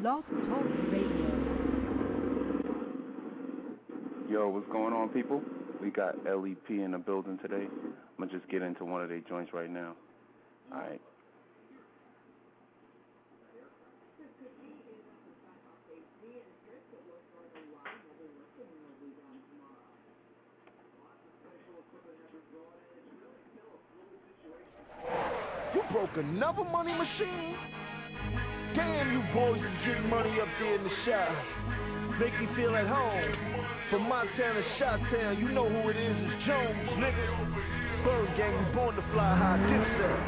Blog Talk Radio. Yo, what's going on, people? We got LEP in the building today. I'm gonna just get into one of their joints right now. All right. You broke another money machine? Damn, you boys is getting money up there in the shop. Make me feel at home. From Montana, Shot Town, you know who it is, it's Jones, nigga. Bird gang, we born to fly high, dipset.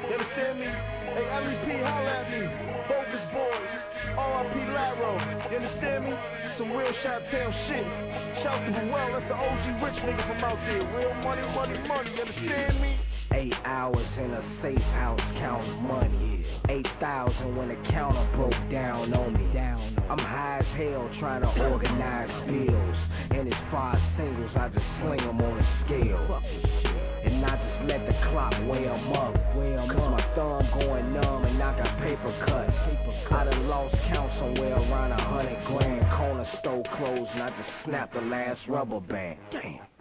You understand me? Hey, LEP, holla at me. Bogus boys, RIP Laro, you understand me? Some real Shot Town shit. Shout to the Well, that's the OG rich nigga from out there. Real money, money, money, you understand me? Eight hours in a safe house counting money. Eight thousand when the counter broke down on me. I'm high as hell trying to organize bills. And it's five singles, I just sling them on a scale. And I just let the clock weigh 'em up. Cause my thumb going numb and I got paper cuts. I done lost count somewhere around a hundred grand. Corner store closed and I just snapped the last rubber band. Damn.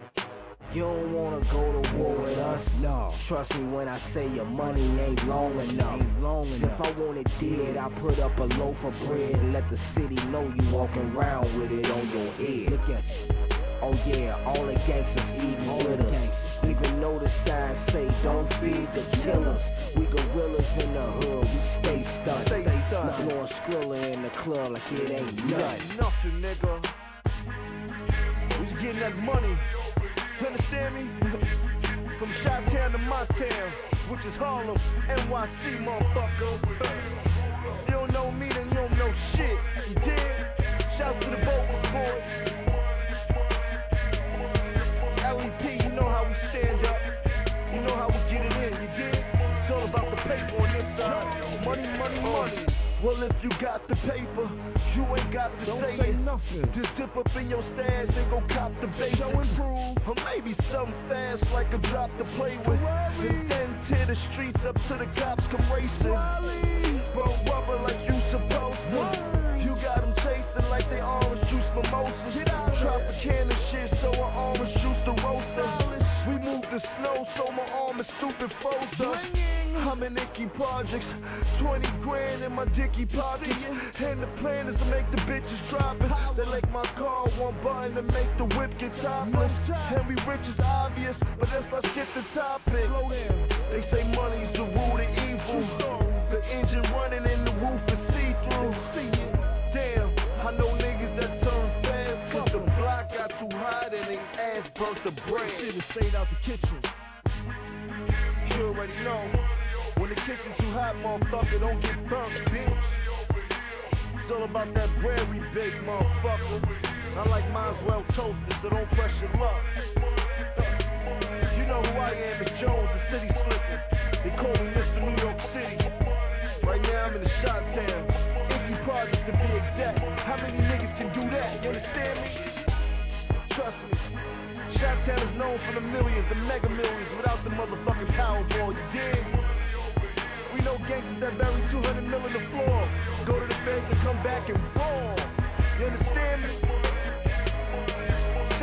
You don't wanna go to war with us? No. Trust me when I say your money ain't long enough. Ain't long enough. If I want it dead, I put up a loaf of bread and let the city know you walking around with it on your head. Look at Oh yeah, all the gangsters eating all with us. Even though the signs say don't feed the killers. We gorillas in the hood, we stay stunned. Stay stunned. Blowing Skrilla in the club like it ain't Nothing, nothing. nigga. We getting that money. Understand me? From Shot Town to my town, which is Harlem, NYC, motherfucker. You don't know me, then you don't know shit. You dig? Shout to the Bogus boys. If you got the paper, you ain't got to Don't say, say it. nothing. Just dip up in your stash and go cop the basics. Show and prove. Or maybe something fast like a drop to play with. And then tear the streets up to the cops come racing. Bro, rubber like you supposed to. You got them tasting like they orange juice mimosas. Tropicana shit, so our orange juice the roaster. We move the snow, so my arm is stupid frozen. I'm in Ickes projects, 20 grand in my dicky pocket. And the plan is to make the bitches drop it. They like my car, one button to make the whip get topless. And we rich is obvious, but let's not skip the topic. They say money's the root of evil. The engine running and the roof is see-through. Damn, I know niggas that turn fast cause the block got too hot and they ass burnt the bread. Shit is straight out the kitchen. You already know. Kitchen too hot, motherfucker, don't get burnt, bitch. It's all about that bread we bake, motherfucker. I like mine's well toasted, so don't press your luck. You know who I am, it's Jones, the city slicker. They call me Mr. New York City. Right now I'm in the shot town. Ickes Project to be exact. How many niggas can do that? You understand me? Trust me. Shot Town is known for the millions, the mega millions, without the motherfucking Powerball, you dig? Know gangsters that bury 200 mil in the floor. Go to the feds and come back and ball. You understand me?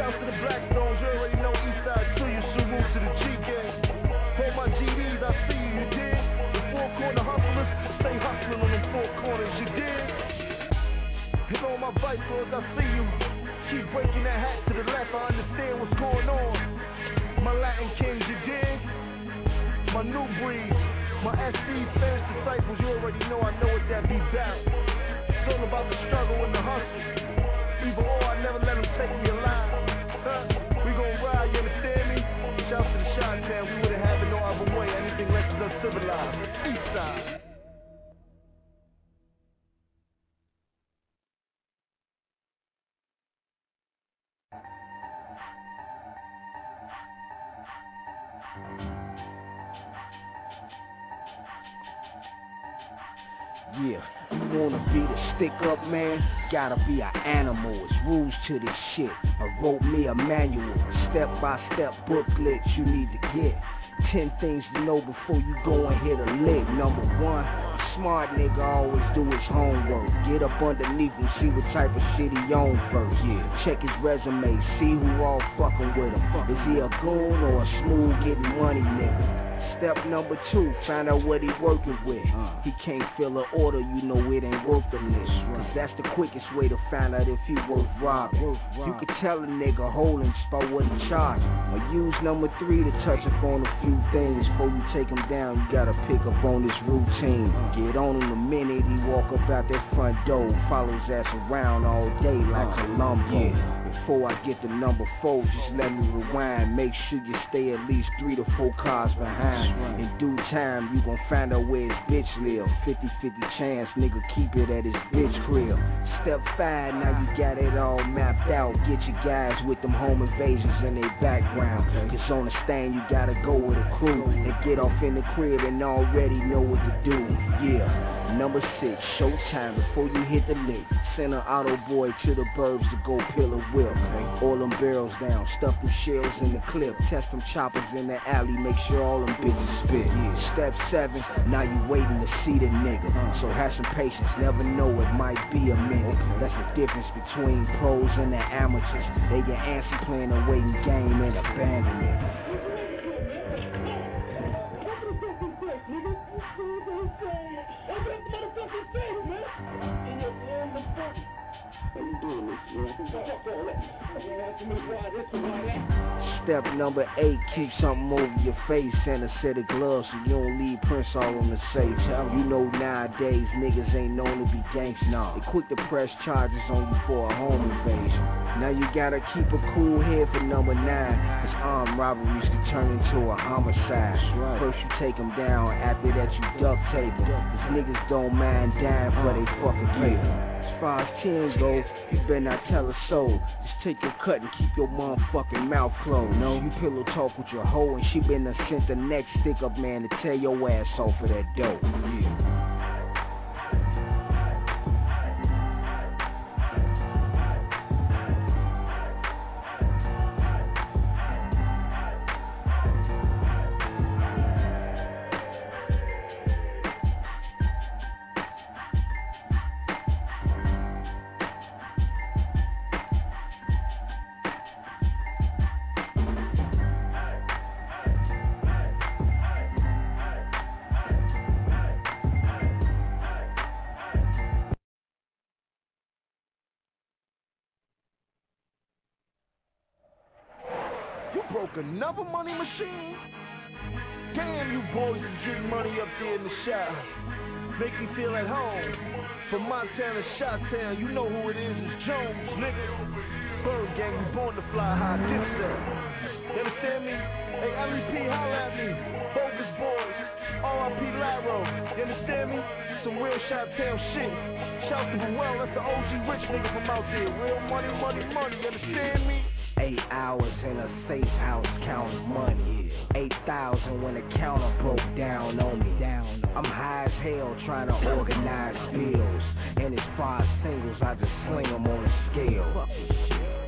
Shouts to the Blackstones, you already know Eastside to you, salute to the G gang. For my GDs, I see you, you dig? The four corner hustlers, stay hustling on them four corners, you dig? And all my vice lords, I see you. Keep breaking that hat to the left, I understand what's going on. My Latin kings, you dig? My new breed, my SC fans, disciples, you already know I know what that be about. It's all about the struggle and the hustle. Either or, I never let them take me alive. Huh? We gon' ride, you understand me? Shouts to the shot town, we wouldn't have it no other way. Anything less is uncivilized. East side. Stick up man? Gotta be an animal. It's rules to this shit. I wrote me a manual, step by step booklet you need to get. Ten things to know before you go and hit a lick. Number one, smart nigga always do his homework. Get up underneath and see what type of shit he on first. Yeah. Check his resume, see who all fucking with him. Is he a goon or a smooth getting money nigga? Step number two, find out what he working with. Uh. He can't fill an order, you know it ain't worth the list. That's the quickest way to find out if he worth robbing. Worth you can tell a nigga holding spot what he charging. Or use number three to touch up on a few things. Before you take him down, you gotta pick up on his routine. Uh. Get on him the minute he walk up out that front door. Follows ass around all day like uh. Columbo. Yeah. Before I get to number four, just let me rewind. Make sure you stay at least three to four cars behind. In due time, you gon' find out where his bitch live. 50-50 chance, nigga, keep it at his bitch crib. Step five, now you got it all mapped out. Get your guys with them home invasions in their background. Cause on the stand, you gotta go with a crew. And get off in the crib and already know what to do. Yeah. Number six, showtime before you hit the lick. Send an auto boy to the burbs to go pill a whip. All them barrels down, stuff them shells in the clip. Test them choppers in the alley, make sure all them bitches spit. Step seven, now you waiting to see the nigga. So have some patience, never know it might be a minute. That's the difference between pros and the amateurs. They get antsy playing a waiting game and abandoning it. Step number eight, keep something over your face and a set of gloves so you don't leave prints all on the safe. You know nowadays niggas ain't known to be gangsters. No. They quick to press charges on you for a home invasion. Now you gotta keep a cool head for number nine, cause armed robberies can turn into a homicide. Right. First you take them down, after that you duct tape them. Cause niggas don't mind dying for they fucking paper. As far as 10 go, you better not tell a soul. Just take your cut and keep your motherfucking mouth closed. No, you pillow talk with your hoe, and she been sent the next stick up man to tear your ass off for that dope. Yeah. Another money machine? Damn, you boys is getting money up there in the shop. Make me feel at home. From Montana, Shot Town, you know who it is, it's Jones, nigga. Bird gang, we born to fly high, dipset. You understand me? Hey, LEP, holla at me. Bogus boys, RIP Laro, you understand me? Some real Shot Town shit. Shout to Well, that's the OG rich nigga from out there. Real money, money, money, you understand me? Eight hours in a safe house counting money. Eight thousand when the counter broke down on me. Down. I'm high as hell trying to organize bills. And it's five singles, I just sling them on a scale.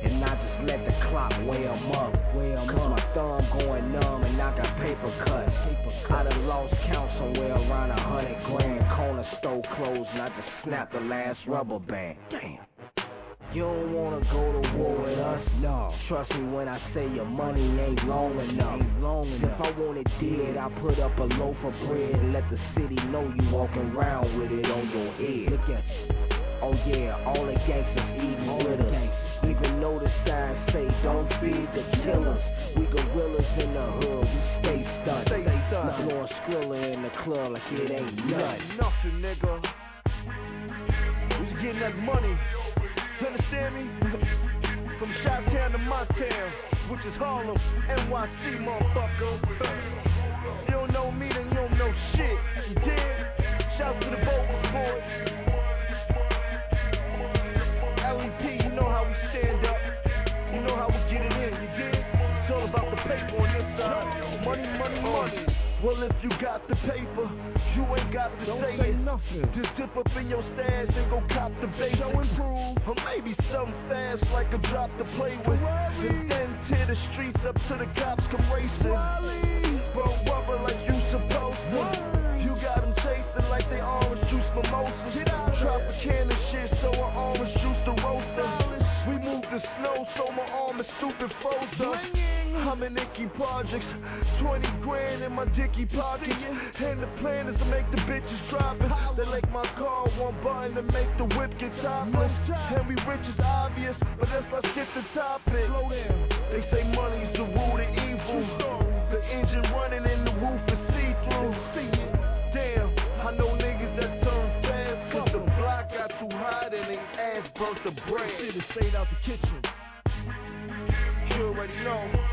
And I just let the clock weigh them up. Cause my thumb going numb and I got paper cuts. I done lost count somewhere around a hundred grand. Corner store closed and I just snapped the last rubber band. Damn. You don't wanna go to war with us, no. Trust me when I say your money ain't long enough. Ain't long enough. If I want it dead, I put up a loaf of bread and let the city know you walking around with it on your head. Look at Oh yeah, all the gangsters eating all with us. Even though the signs say don't feed the killers. We gorillas in the hood, we stay stunned. Stay stunned. Blowing Skrilla in the club like it ain't nothing. Nothing, nigga. We getting that money. You understand me? From Chi-Town to Montana, which is Harlem, NYC, motherfucker. You don't know me, then you don't know shit. You dig? Shout to the Bogus Well, if you got the paper, you ain't got to Don't say, say it. nothing. Just dip up in your stash and go cop the basics. Show improve. Or maybe something fast like a drop to play with. And then tear the streets up to the cops come racing. Bro, rubber like you supposed to. You got them chasing like they orange juice mimosas. I'm in Ickes Projects, 20 grand in my dicky pocket. And the plan is to make the bitches drop it. They like my car, one button to make the whip get topless. And we rich is obvious, but let's not skip the topic. They say money's the root of evil. The engine running and the roof is see-through. Damn, I know niggas that turn fast cause the block got too hot and they ass burnt the bread. Shit is straight out the kitchen. You already know.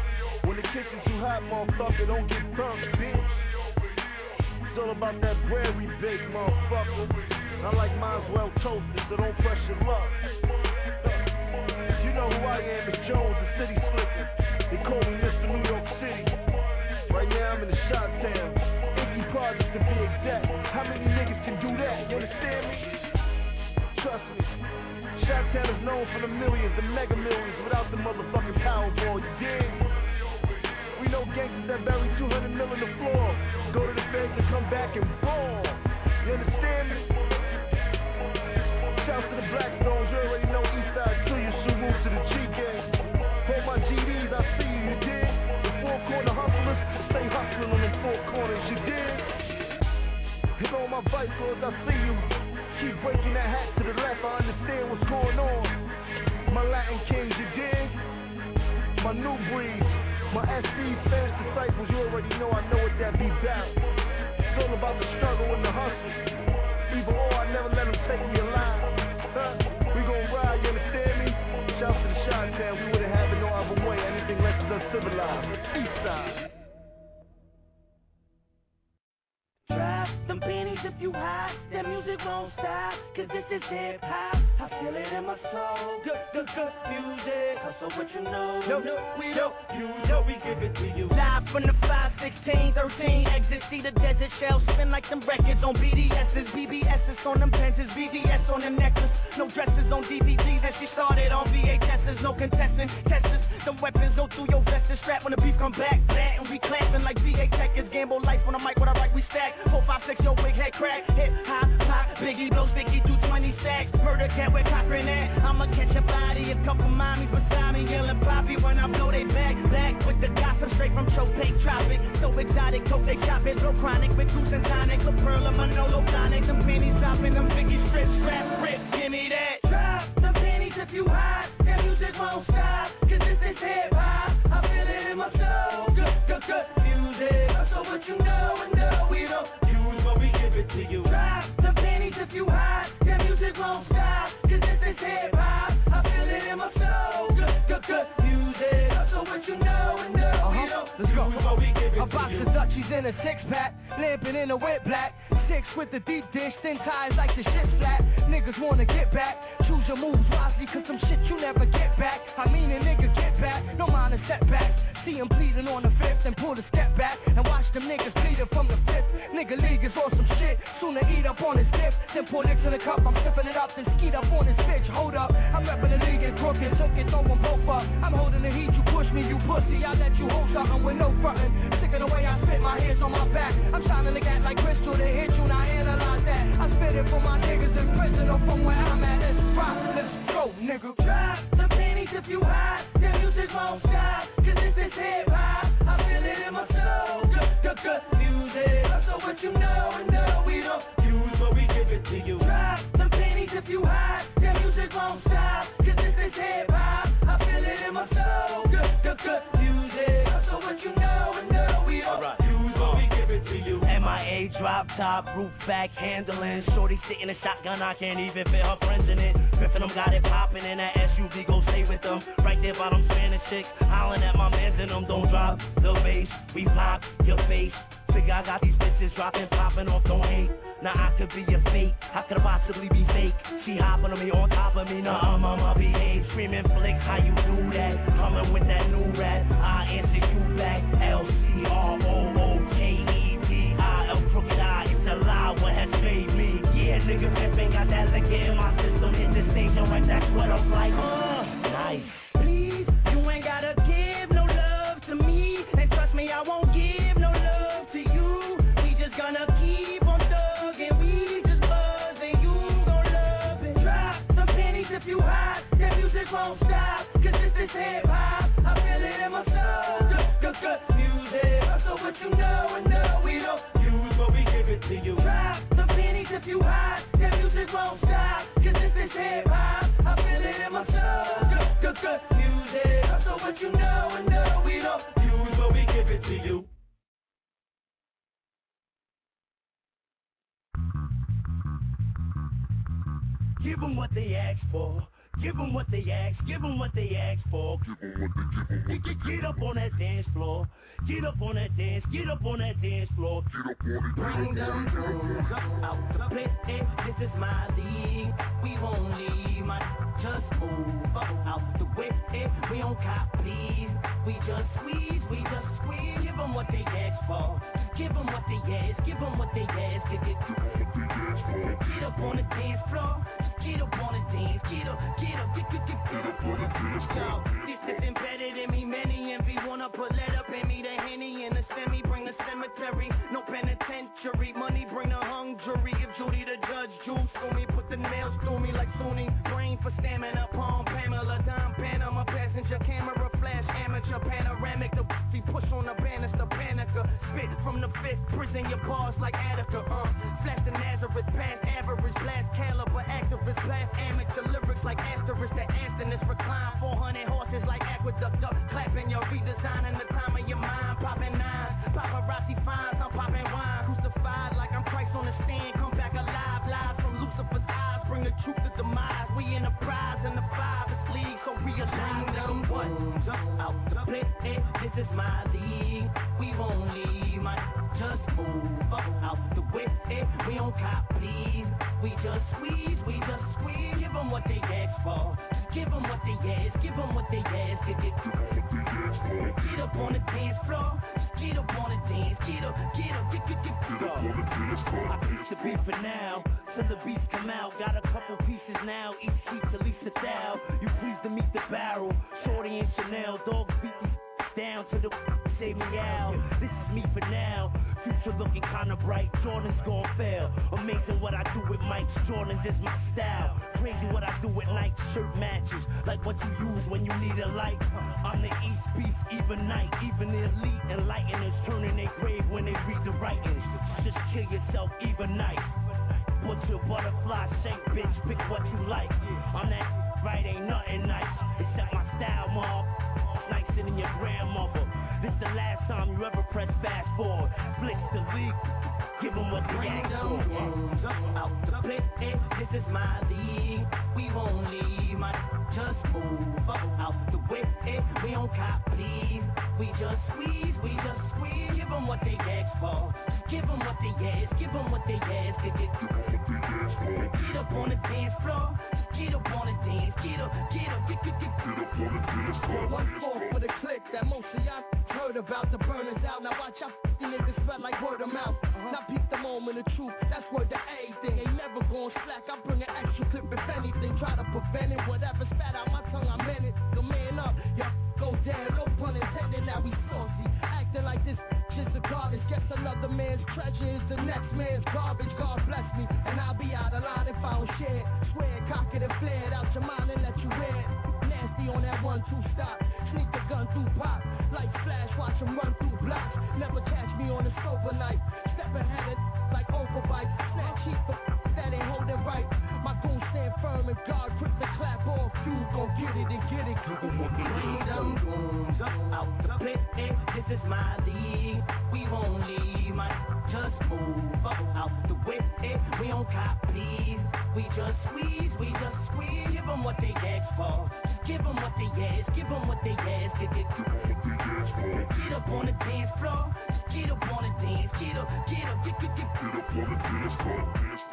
When the kitchen too hot, motherfucker, don't get burnt, bitch. It's all about that bread we bake, motherfucker. I like mine well toasted, so don't press your luck. You know who I am, it's Jones, the city slicker. They call me Mr. New York City. Right now I'm in the shot town. Ickes Projects to be exact. How many niggas can do that? You understand me? Trust me. Shot Town is known for the millions, the mega millions, without the motherfucking Powerball, you dig? Know gangsters that bury 200 mil in the floor. Go to the feds and come back and ball. You understand me? Shouts to the Blackstones, you already know Eastside to you, salute to the G gang. Hold my GDs, I see you, you dig? The four corner hustlers, stay hustling on the four corners, you dig? Hit all my vice lords, I see you. Keep breaking that hat to the left, I understand what's going on. My Latin kings, you dig? My new breed, SC fans, disciples, you already know I know what that be about. It's all about the struggle and the hustle. Either or, I never let them take me you hot. That music won't stop. Cause this is hip hop. I feel it in my soul. Good, good, good music. So what you know? No, no, we don't. You know we give it to you. Live from the 5, 16, 13 exit. See the desert shell spin like them records on BDS's. BBS's on them Benzes. BDS on them necklace. No dresses on DVDs. And she started on VHS's. No contestant testers. Them weapons go through your vest and strap when the beef come back. That and we clapping like VA checkers. Gamble life on the mic. What I write, we stack. 4, 5, 6, your wig head crack. Hip hop, pop. Biggie blows Biggie through 20 sacks. Murder cat with Cochran at. I'ma catch a body. A couple mommies beside me yelling poppy when I blow they back. Back with the gossip straight from Chopay Tropic. So exotic, coke they chop it. Real chronic with juice and tonic. A pearl of Manolo tonic. Them panties dropping. Them Biggie strips. Strap, rip. Give me that. Drop the panties if you hot. That music won't stop. Cause this is hip hop. I feel it in my soul. Good, good, good music. So what you know and know we don't use what we give it to you. Drop the panties if you hot. That music won't stop. Cause this is hip hop. I feel it in my soul. Good, good, good music. So what you know and know we uh-huh. don't Let's use what we give it A box of Dutchies in a six pack, lamping in a whip black. Six with the deep dish, thin ties like the shit flat. Niggas wanna get back, choose your moves wisely, cause some shit you never get back. I mean a nigga get back, no mind a setback. See him bleeding on the fifth and pull a step back and watch them niggas bleeding from the fifth. Nigga league is on some shit, sooner eat up on his dip, then pour nicks in the cup. I'm sipping it up, then skeet up on his bitch. Hold up, I'm repping the league and crooked, took it, throw 'em both up. I'm holding the heat, you push me, you pussy. I let you hold something with no frontin'. Sick of the way I spit, my hands on my back. I'm shining the gat like crystal to hit you, now analyze that. I spit it for my niggas in prison or from where I'm at. Let's rock, let's go, nigga. Drop the panties if you hot. That music won't hip hop. I feel it in my soul. Good, good, good music. So what you know drop top, roof back handling. Shorty sitting in a shotgun, I can't even fit her friends in it. Griffin them got it popping in that SUV, go stay with them. Right there by them Spanish chicks, hollering at my mans and them. Don't drop the bass, we pop your face. Figure I got these bitches dropping, popping off, don't hate. Now I could be a fake, how could I possibly be fake? She hopping on me, on top of me, nah, I'm on my behave. Screaming flicks, how you do that? Coming with that new rap, I answer you back. L nigga pimping, that liquor in my system. Hit the that's what I'm like. Uh, nice. Please, you ain't gotta give no love to me. And trust me, I won't give no love to you. We just gonna keep on thugging. We just buzzing. You gon' love it. Drop some pennies if you hot. That music won't this is hip Give them what they ask for. Give them what they ask, give them what they ask for. Give them what they, give them what they Get up on that dance floor. Get up on that dance, get up on that dance floor. Get up on it, Bring them drums up out the play. Your redesigning the time of your mind, popping nines, paparazzi fines, I'm popping wine, crucified like I'm Christ on the stand, come back alive, live from Lucifer's eyes, bring the truth to demise. We in the prize in the five is league, so realign them up out the play. This is my league, we won't leave, my just move up out the way. We don't cop, please. We just squeeze, we just squeeze. Give them what they ask for. Give them what they ask, give them what they ask. Get, get, get up, get get, get, get, get up. I piece the beat for now, till the beats come out. Got a couple pieces now, each piece at least a thou. You pleased to meet the barrel, shorty and Chanel, dogs beat these down to the save me out. This is me for now. Future looking kinda bright, Jordan's gon' fail. Amazing what I do with Mike's Jordan's is my style. Crazy what I do with Nike shirt matches, like what you use need a light. I'm the East Beef, even night, even the elite enlighteners turning their grave when they read the writings. Just kill yourself, even night. Butcher, butterfly, shake, bitch, pick what you like. I'm that right, ain't nothing nice, except my style, mom. Nicer than your grandmother. This the last time you ever press fast forward. Flicks the league. Give them what they ask for. Play. This is my league. We won't leave. My just move out the way. We don't cop, please. We just squeeze. We just squeeze. Give them what they ask for. Give them what they ask. Give them what they ask. Get, up on the dance floor. Get up on the dance. Get up. Get up. Get, get, get, get up on the dance floor. One call for the about the burners out. Now watch out, you niggas spread like word of mouth. Uh-huh. Now peep the moment of truth. That's word to everything. Ain't never gon' slack. I bring an extra clip if anything. Try to prevent it. Whatever spat out my tongue, I meant it. The man up. Y'all go down. No pun intended. Now we saucy. Acting like this just a garbage. Guess another man's treasure is the next man's garbage. God bless me. And I'll be out of line if I don't share it. Swear, cock it and flare it out your mind and let you wear it. Nasty on that one, two stop. Sneak the gun through pop. Watch him run through blocks. Never catch me on a sober night. Step ahead of like overbite. Snap cheek for that ain't holding right. My goons stand firm and guard quick to clap off. You gon' get it and get it. Them goons up out the play. This is my league. We won't leave. My just move up out the way. We don't cop, please. We just squeeze. We just squeeze. Give them what they ask for. Give them what they ask. Give them what they ask. Get, get, get up on the dance floor. Just get up on the dance. Get up. Get up. Get, get, get, get up on the dance floor.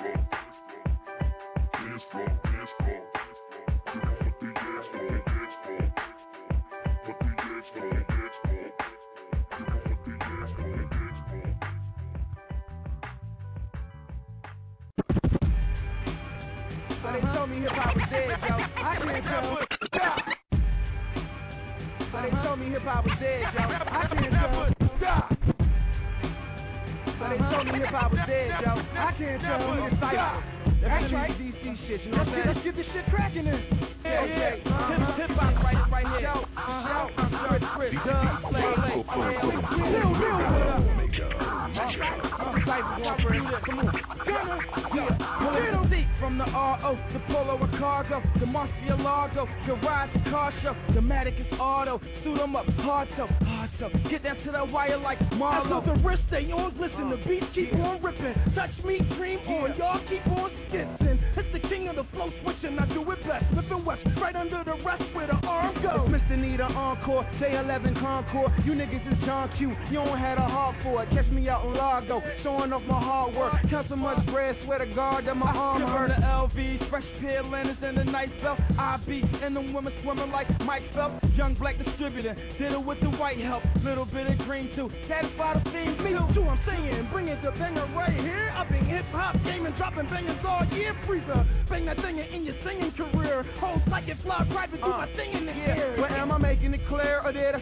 Come on. Gunner, yeah. Pulling from the RO, the Polo Ricardo, the Murcielago, the ride the car show, the Matic is auto. Suit 'em up, hard so, hard so. Get down to the wire like Marlo. the wrist stay on, listen, the beats keep on ripping. Touch me, dream on, y'all keep on skitzing. It's the king of the flow switching, I do it best. Flipping west, right under the rest where the arm goes. It's Mr. Need a Encore, J11 Concord. You niggas is John Q, you don't have a heart for it. Catch me out in Largo, showing off my hard work. Count so much bread, swear to God that my arm hurt. The LVs, fresh pair linens and a nice belt. I be in the women swimming like Mike Phelps. Young black distributor, did it with the white help. Little bit of green too. Satisfy the theme, me too. I'm saying, bring it to banger right here. I've been hip hop gaming, dropping bangers all year. Freezer, bang that thing in your singing career. Whole like it fly private, do my uh. thing in the air. Well, am I making it clear or did I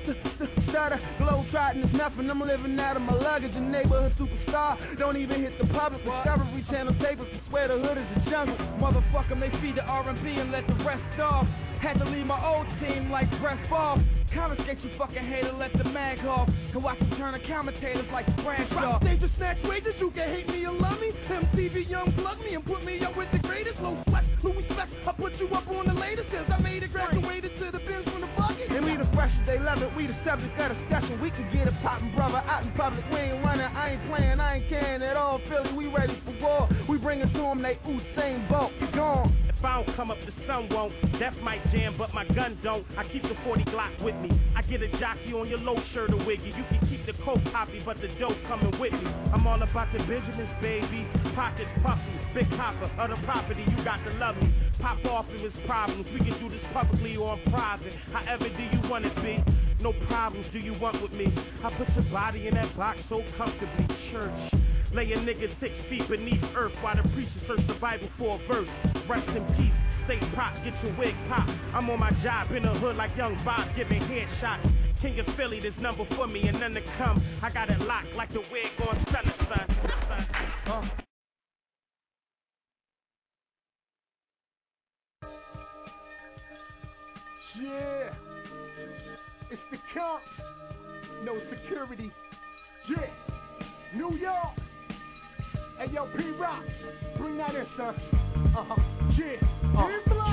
stutter? Glow trotting is nothing. I'm living out of my luggage. A neighborhood superstar. Don't even hit the public. Discovery Channel tapers. I swear the hood is a jungle. Motherfucker, may feed the R&B and let the rest off. Had to leave my old team like Brett Ball. Confiscate you fucking hater, let the mag off. Can watch them turn the commentators like Bradshaw. Stage to snatch wages, you can hate me or love me. MTV Young plug me and put me up with the greatest. Low sweat, Louis Speck, I put you up on the latest. Cause I made it, graduated to the bins from the. And we the freshest, they love it. We the subject of discussion. We can get it poppin', brother, out in public. We ain't running, I ain't playing, I ain't caring at all. Philly, we ready for war. We bring it to them, they Usain Bolt. Gone. If I don't come up, the sun won't. Death might jam, but my gun don't. I keep the 40 Glock with me. I get a jockey on your low shirt or wiggy. You can keep the coke poppy, but the dope coming with me. I'm all about the Benjamins, baby. Pockets puffy, big of the property. You got to love me. Pop off if it's problems. We can do this publicly or private. However, do you want it be? No problems do you want with me? I put your body in that box so comfortably. Church. Lay a nigga six feet beneath earth while the preacher search the Bible for a verse. Rest in peace, stay prop, get your wig pop. I'm on my job in the hood like young Bob giving headshots. King of Philly, this number for me and none to come. I got it locked like the wig on Son of Son. Uh. Yeah, it's the comp. No security. Yeah, New York. Hey yo, P Rock, bring that in, son. Uh huh. Yeah, uh,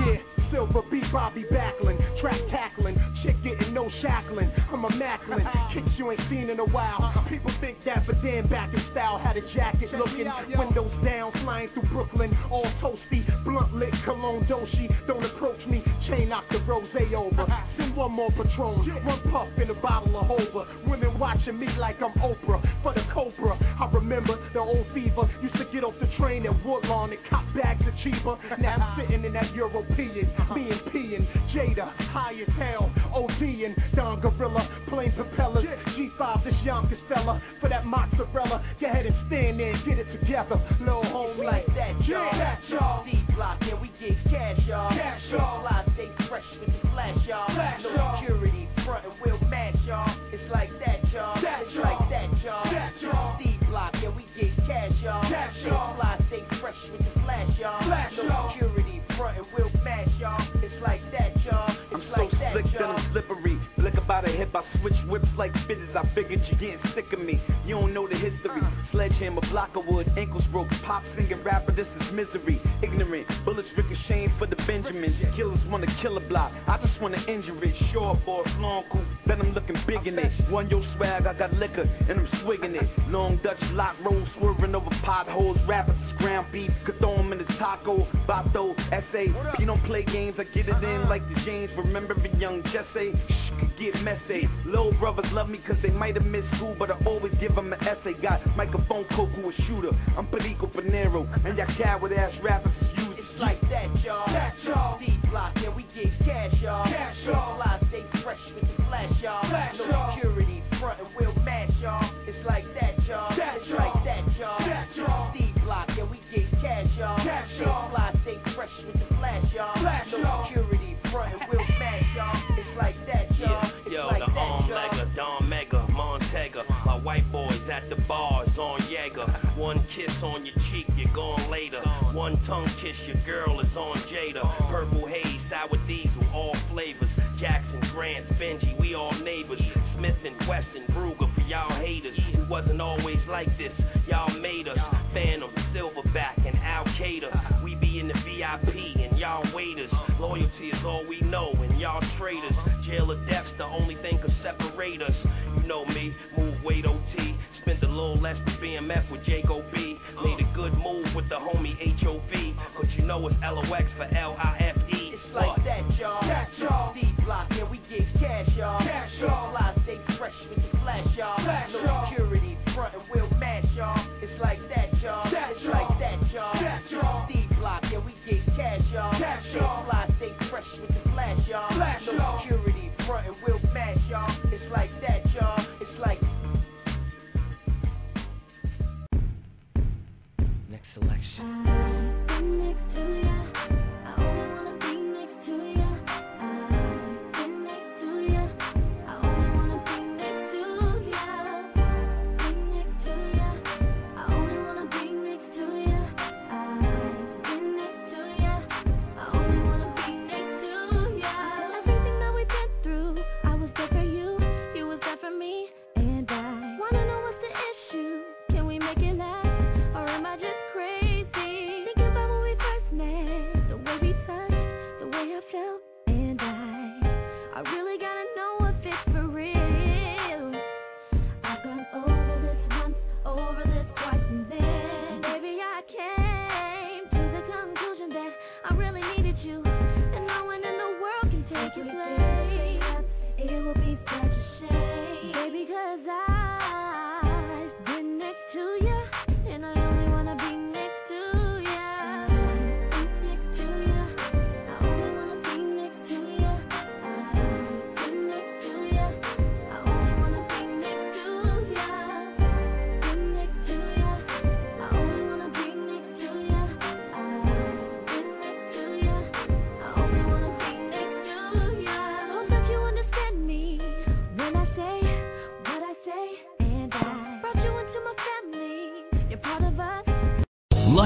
yeah. Silver B. Bobby Backlund, track tackling, chick getting no shackling. I'm a Macklin, kicks you ain't seen in a while. People think that, but damn back in style, had a jacket looking, windows down, flying through Brooklyn, all toasty, blunt lit cologne doshi. Don't approach me, chain knock the rose over. Send one more Patron, one puff in a bottle of Hova. Women watching me like I'm Oprah for the Cobra. I remember the old fever used to get off the train at Woodlawn and cop bags of cheaper. Now I'm sitting in that European, me and and Jada, high as hell, OD and Don Gorilla, plain propellers, G5 this young fella for that mozzarella. Go ahead and stand there and get it together, little homie. like that, y'all. Yeah, that, y'all. D block, yeah, we get cash, y'all. Cash, y'all. Fly, stay fresh with the flash, y'all. Flash, no y'all. security, front and like fidgets. I figured you getting sick of me. You don't know the history. Sledgehammer, block of wood, ankles broke. Pop singing rapper, this is misery. Ignorant, bullets ricocheting for the Benjamins. Killers wanna kill a block. I just wanna injure it. Short boy, long coupe, bet I'm looking big in it. One yo swag, I got liquor and I'm swigging it. Long Dutch lock roll, swerving over potholes. Rappers ground beef, could throw 'em in the taco. Bato, SA, P don't play games, I get it in uh-huh. like the James. Remember the young Jesse? Shh, could get messy. Little brothers love me cause they might have missed school, but I always give 'em an essay. Got microphone Coco, a shooter. I'm Perico Panero, and y'all coward ass rappers is used. It's like that, y'all. That, y'all. D block, yeah, we get cash, y'all. Cash, y'all. Fly, stay fresh with the flash, y'all. Flash, no y'all. security, front and we'll match, y'all. It's like that, y'all. kiss on your cheek, you're gone later. One tongue kiss, your girl is on Jada. Purple haze, sour diesel, all flavors. Jackson, Grant, Benji, we all neighbors. Smith and Wesson, Bruger for y'all haters. Who wasn't always like this, y'all made us. Phantom, Silverback, and Al Qaeda. We be in the VIP and y'all waiters. Loyalty is all we know, and y'all traitors. Jail or death's the only thing could separate us.